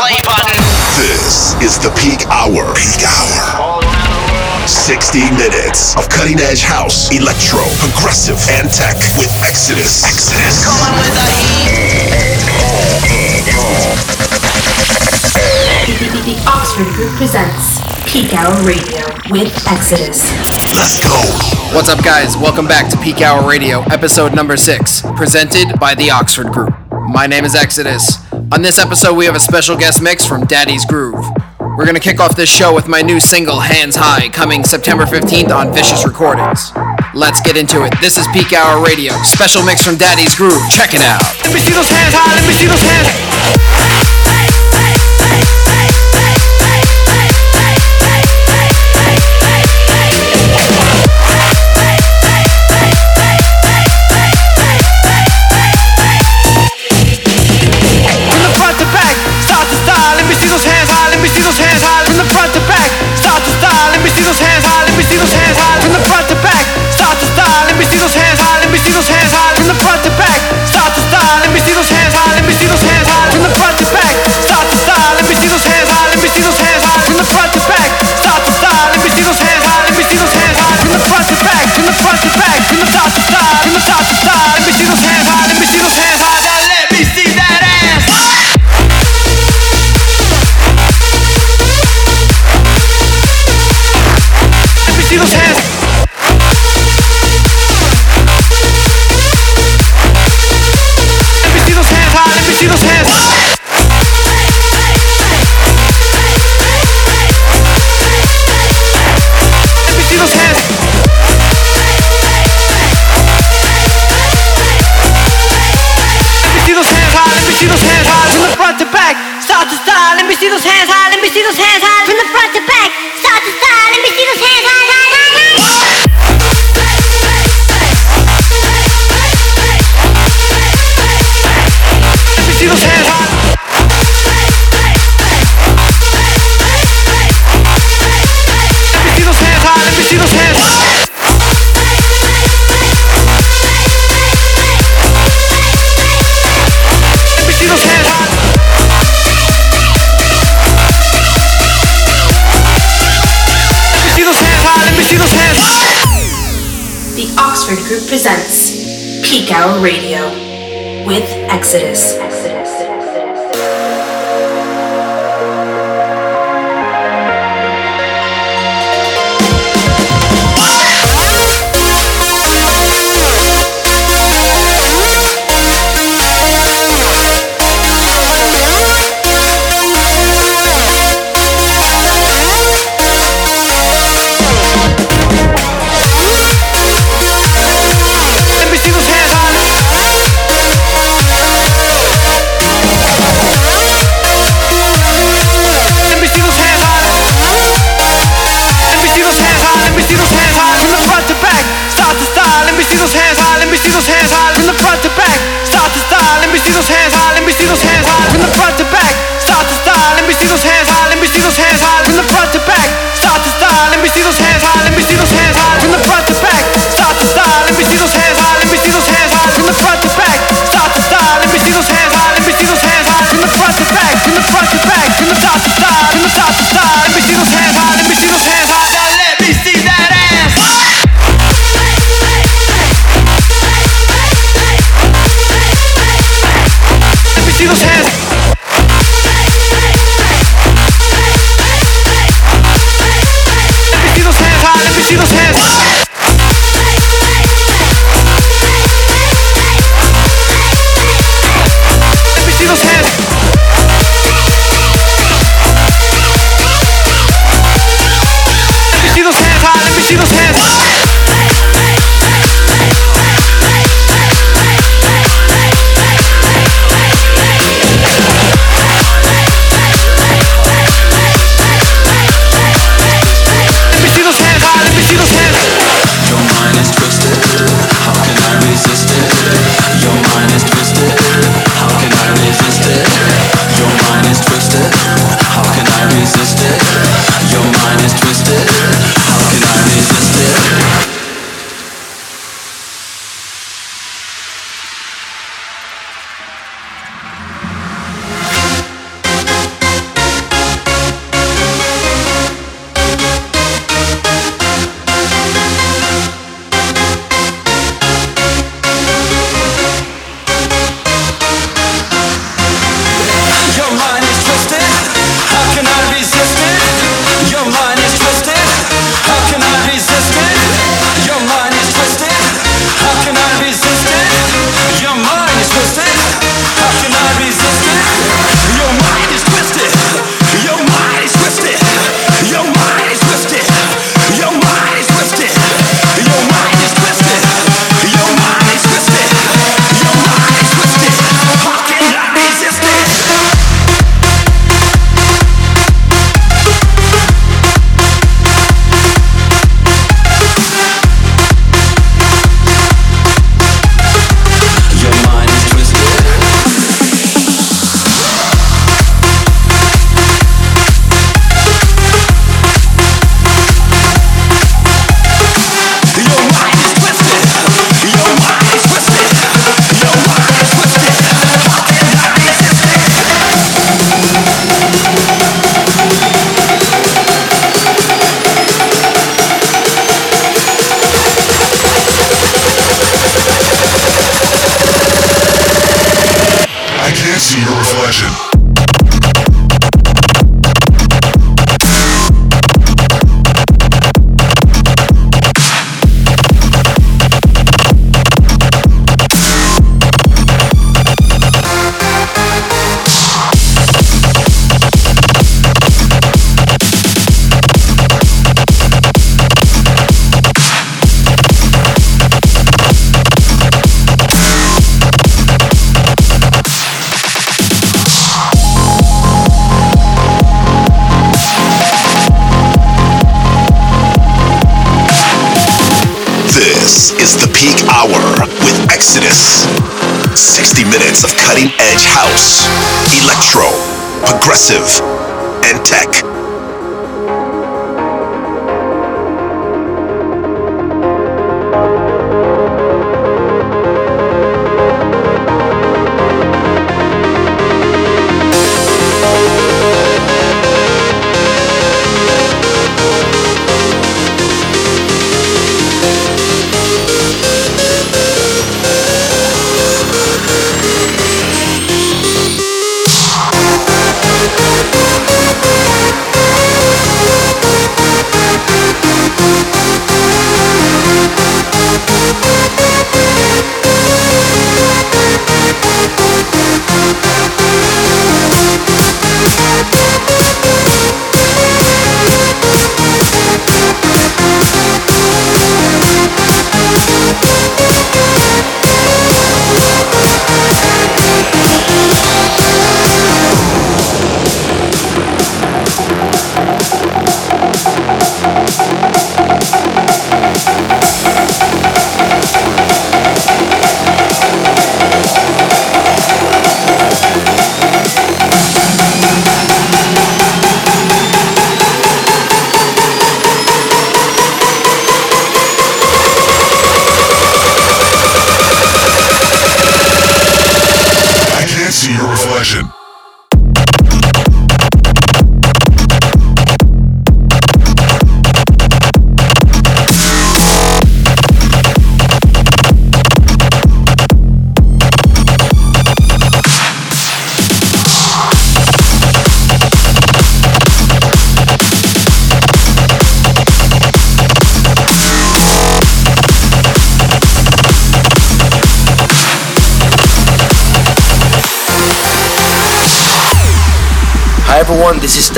play button. This is the peak hour. Peak hour. 60 minutes of cutting edge house, electro, progressive, and tech with Exodus. Exodus. Coming with the heat. The Oxford Group presents Peak Hour Radio with Exodus. Let's go. What's up, guys? Welcome back to Peak Hour Radio, episode number six, presented by the Oxford Group. My name is Exodus. On this episode, we have a special guest mix from Daddy's Groove. We're going to kick off this show with my new single, Hands High, coming September 15th on Vicious Recordings. Let's get into it. This is Peak Hour Radio, special mix from Daddy's Groove. Check it out. Let me see those hands high, let me see those hands. Hey, hey, hey, star, in the top star. Radio with Exodus. top to start, from the top to start.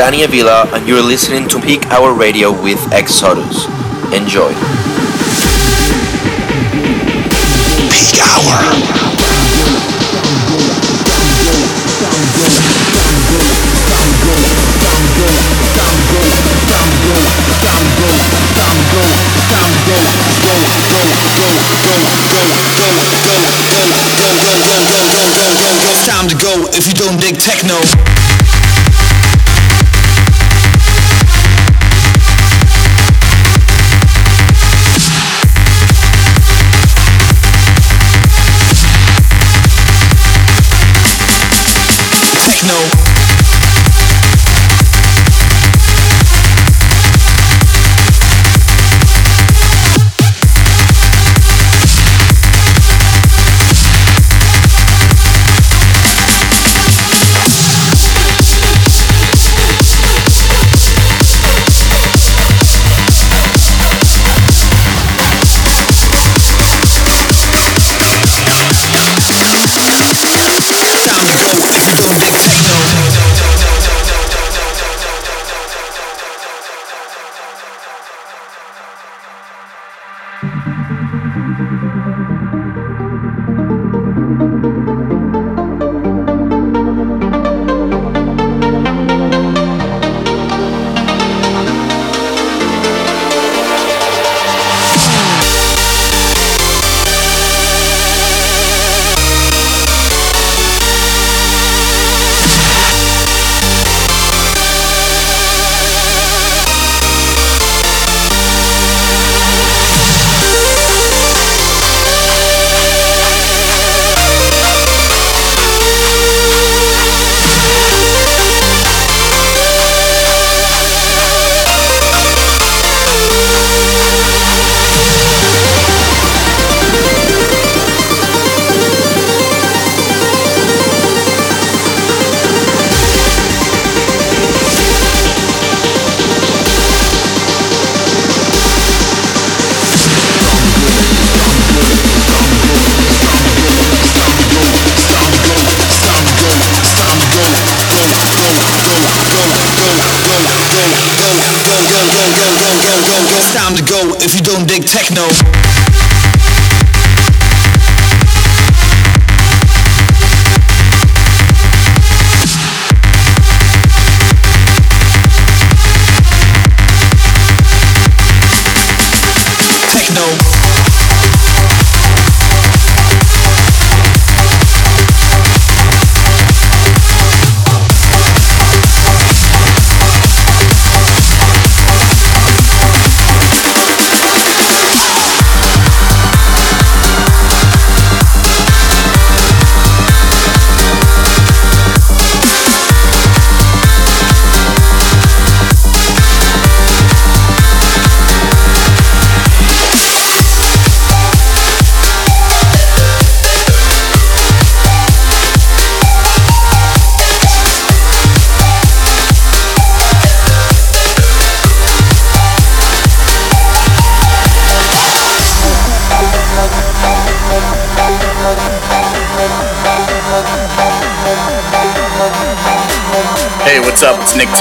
Danny Avila, and you're listening to Peak Hour Radio with Exodus. Enjoy. Peak Hour. It's time to go if you don't dig techno.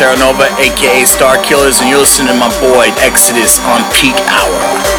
Terranova, aka Starkillers, and you're listening to my boy Exodus on Peak Hour.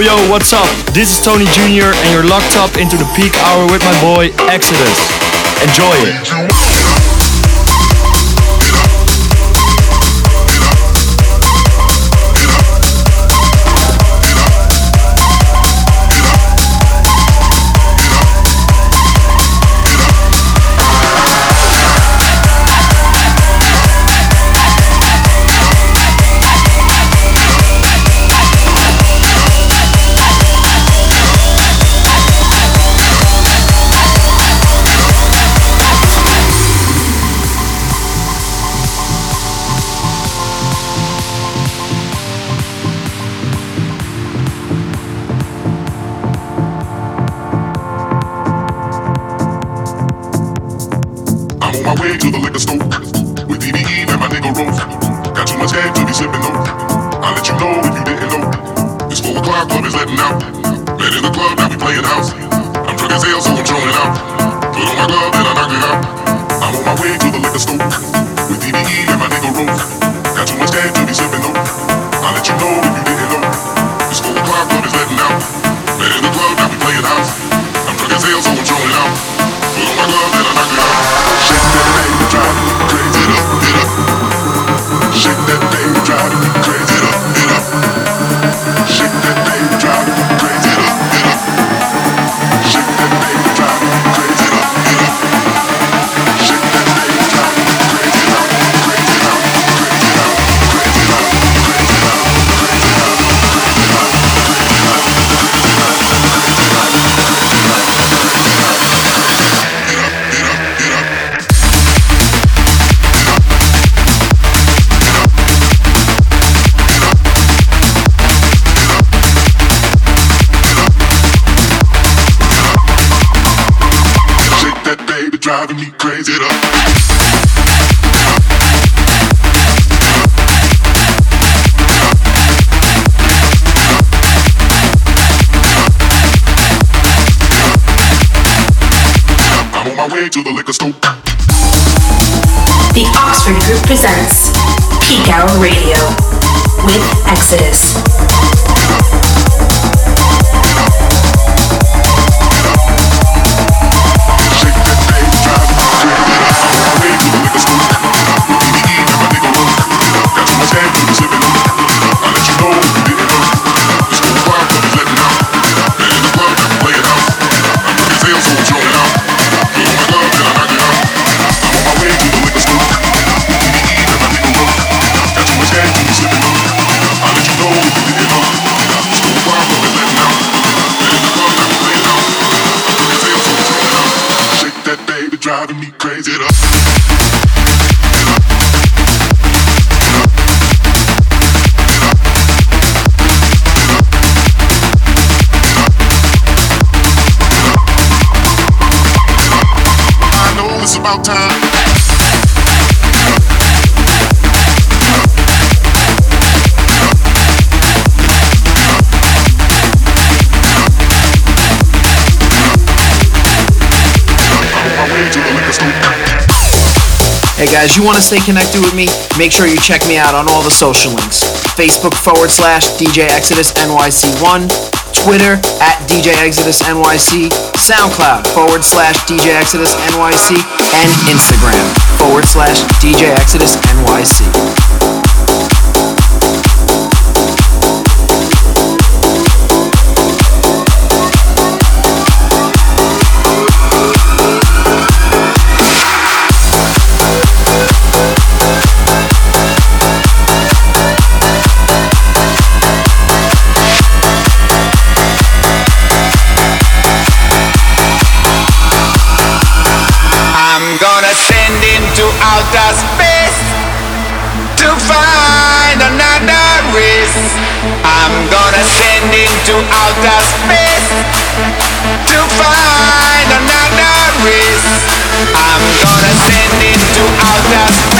Yo, what's up? This is Tony Jr., and you're locked up into the peak hour with my boy Exodus. Enjoy it. Hey guys, you want to stay connected with me? Make sure you check me out on all the social links. Facebook forward slash DJ Exodus NYC1, Twitter at DJ Exodus NYC, SoundCloud forward slash DJ Exodus NYC, and Instagram forward slash DJ Exodus NYC. Find another race. I'm gonna send into outer space to find another race. I'm gonna send into outer space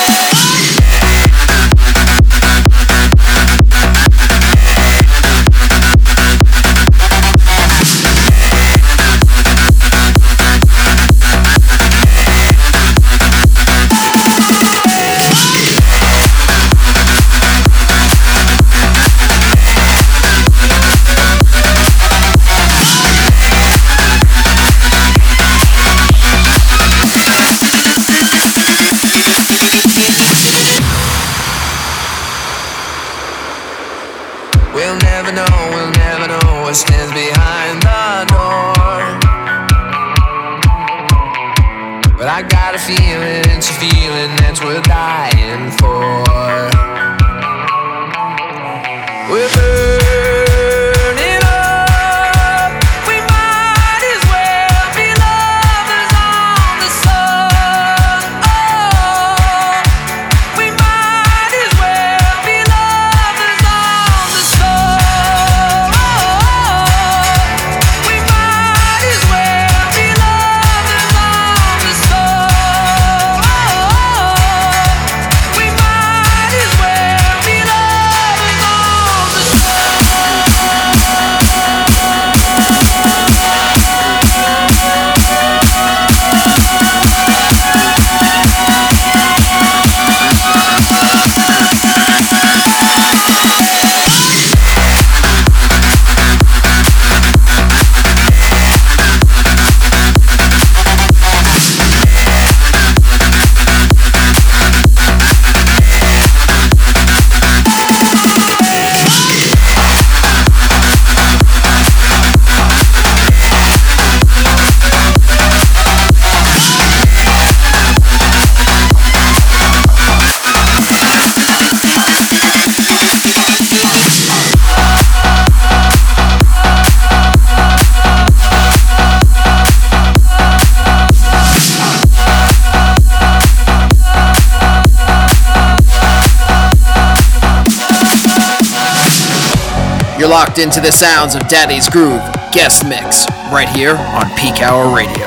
Locked into the sounds of Daddy's Groove guest mix right here on Peak Hour Radio.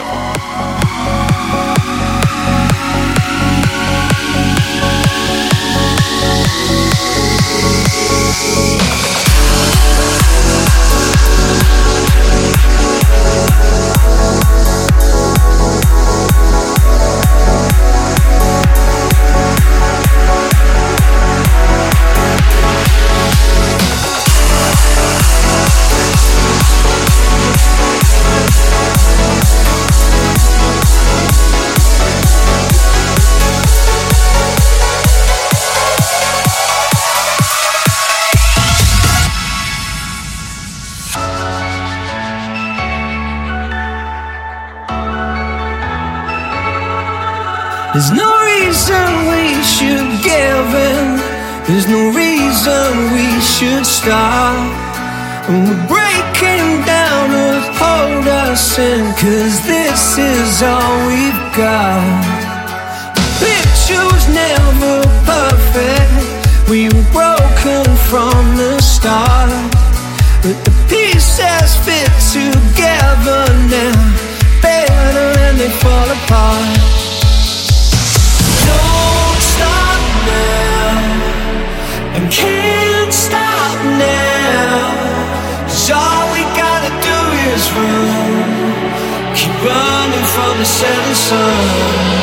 All we've got. The picture was never perfect. We were broken from the start. But the pieces fit together now. Better when they fall apart. Don't stop now and can't stop now. 'Cause all we gotta do is run. Running from the setting sun.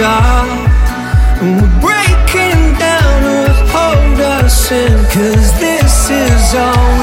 Stop. And we're breaking down to hold us in. Cause this is all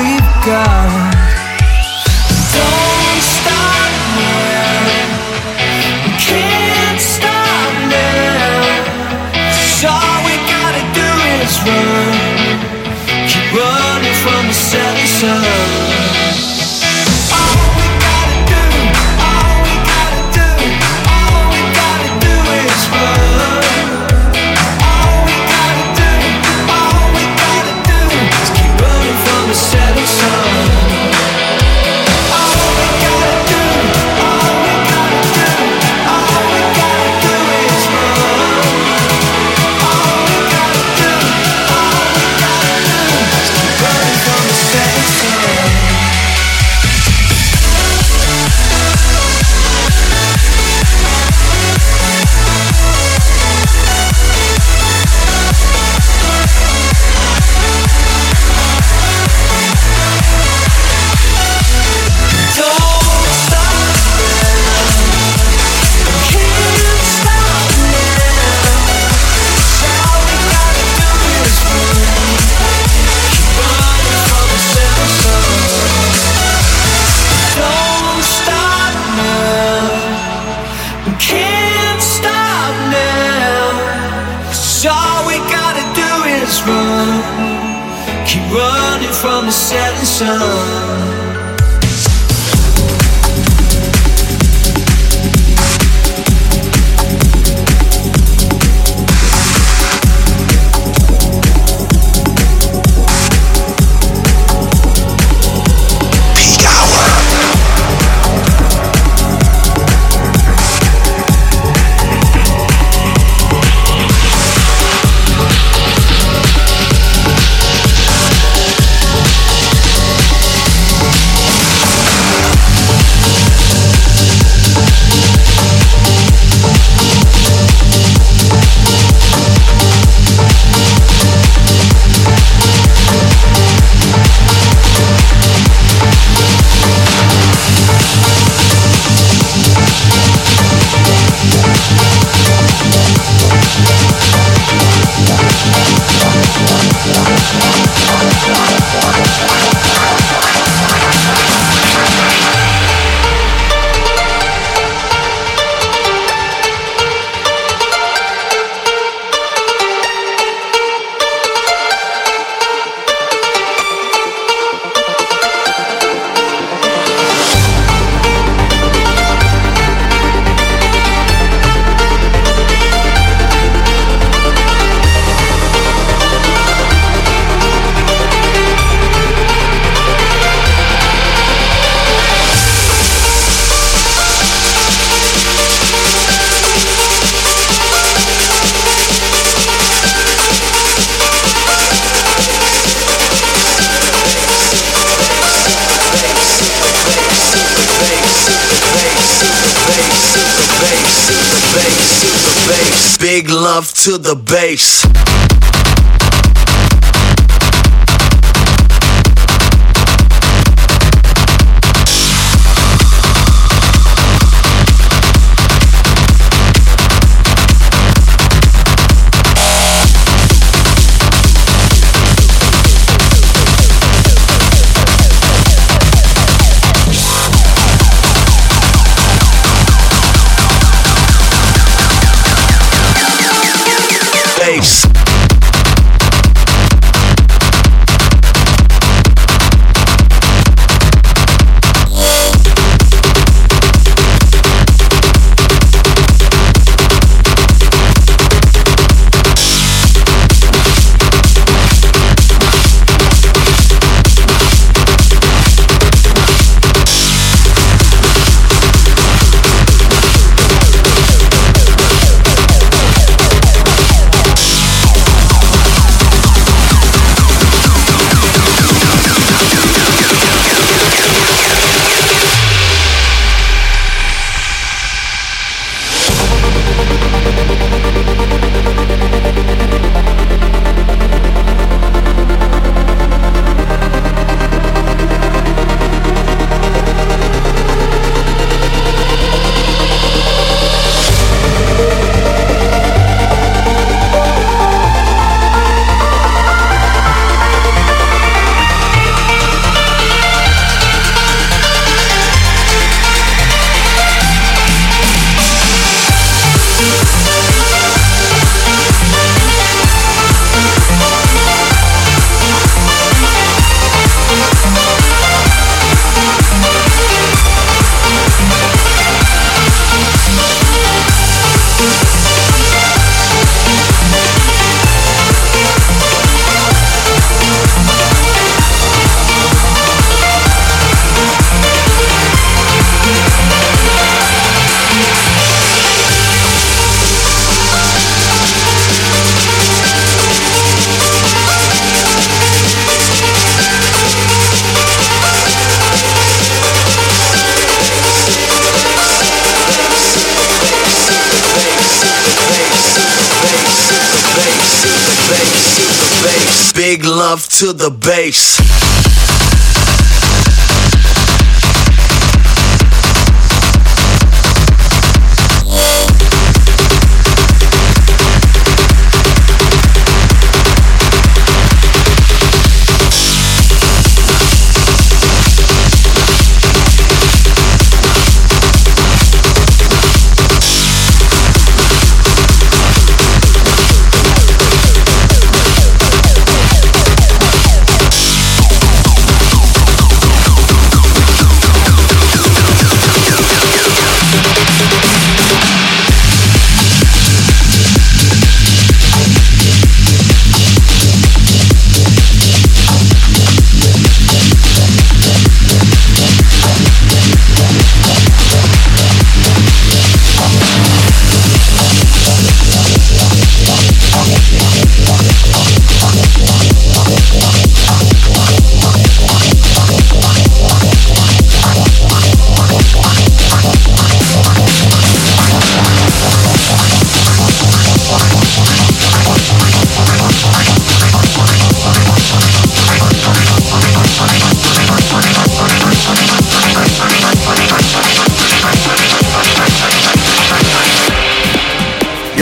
the bass.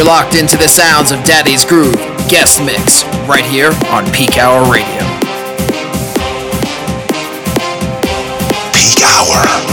You're locked into the sounds of Daddy's Groove guest mix right here on Peak Hour Radio. Peak Hour.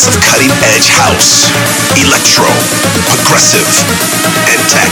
60 minutes of cutting edge house, electro, progressive, and tech.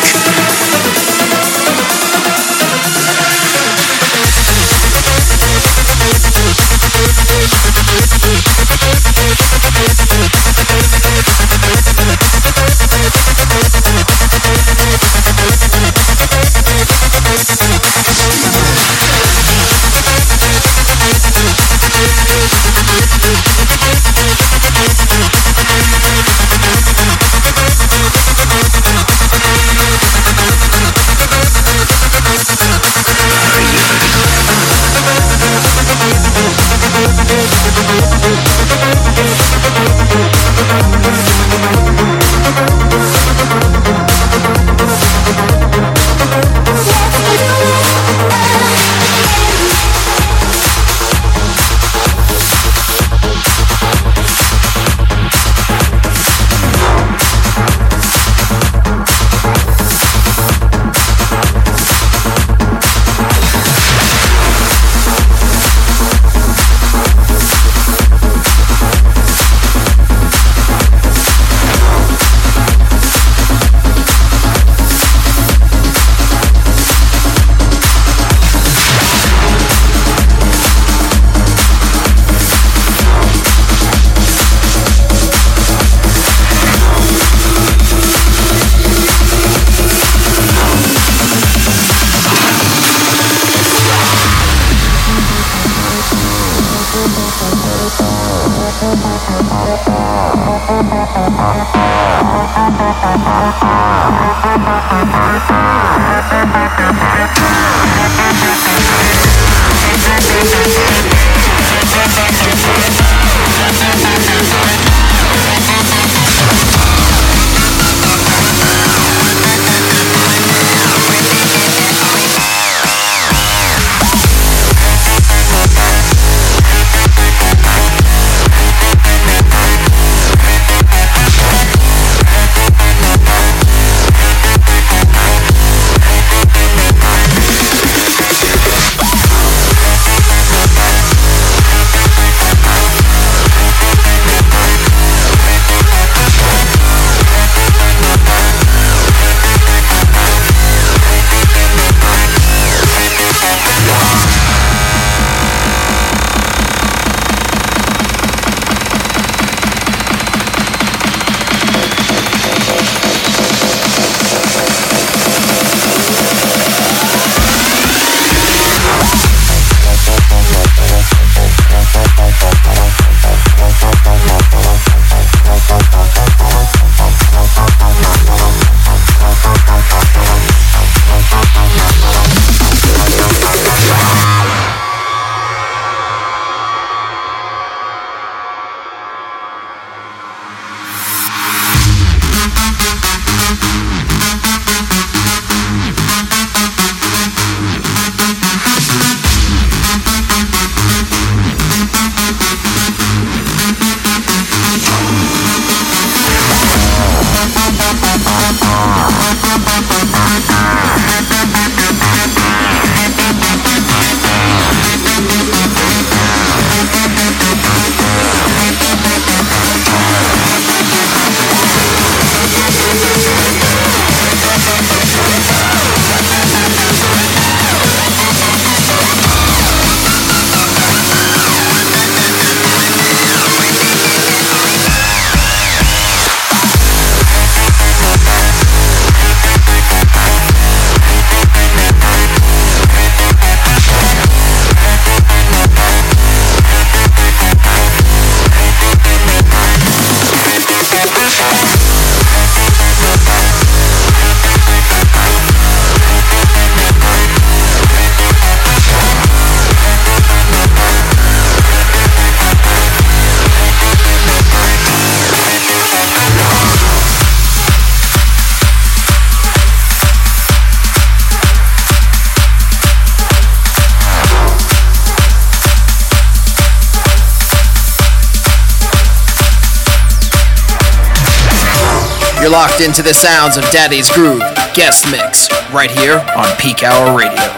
Into the sounds of Daddy's Groove guest mix right here on Peak Hour Radio.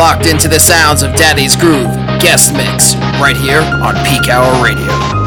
Locked into the sounds of Daddy's Groove guest mix right here on Peak Hour Radio.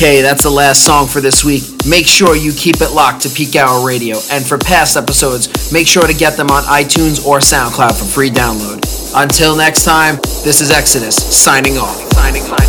Okay, that's the last song for this week. Make sure you keep it locked to Peak Hour Radio. And for past episodes, make sure to get them on iTunes or SoundCloud for free download. Until next time, this is Exodus, signing off. Signing, signing.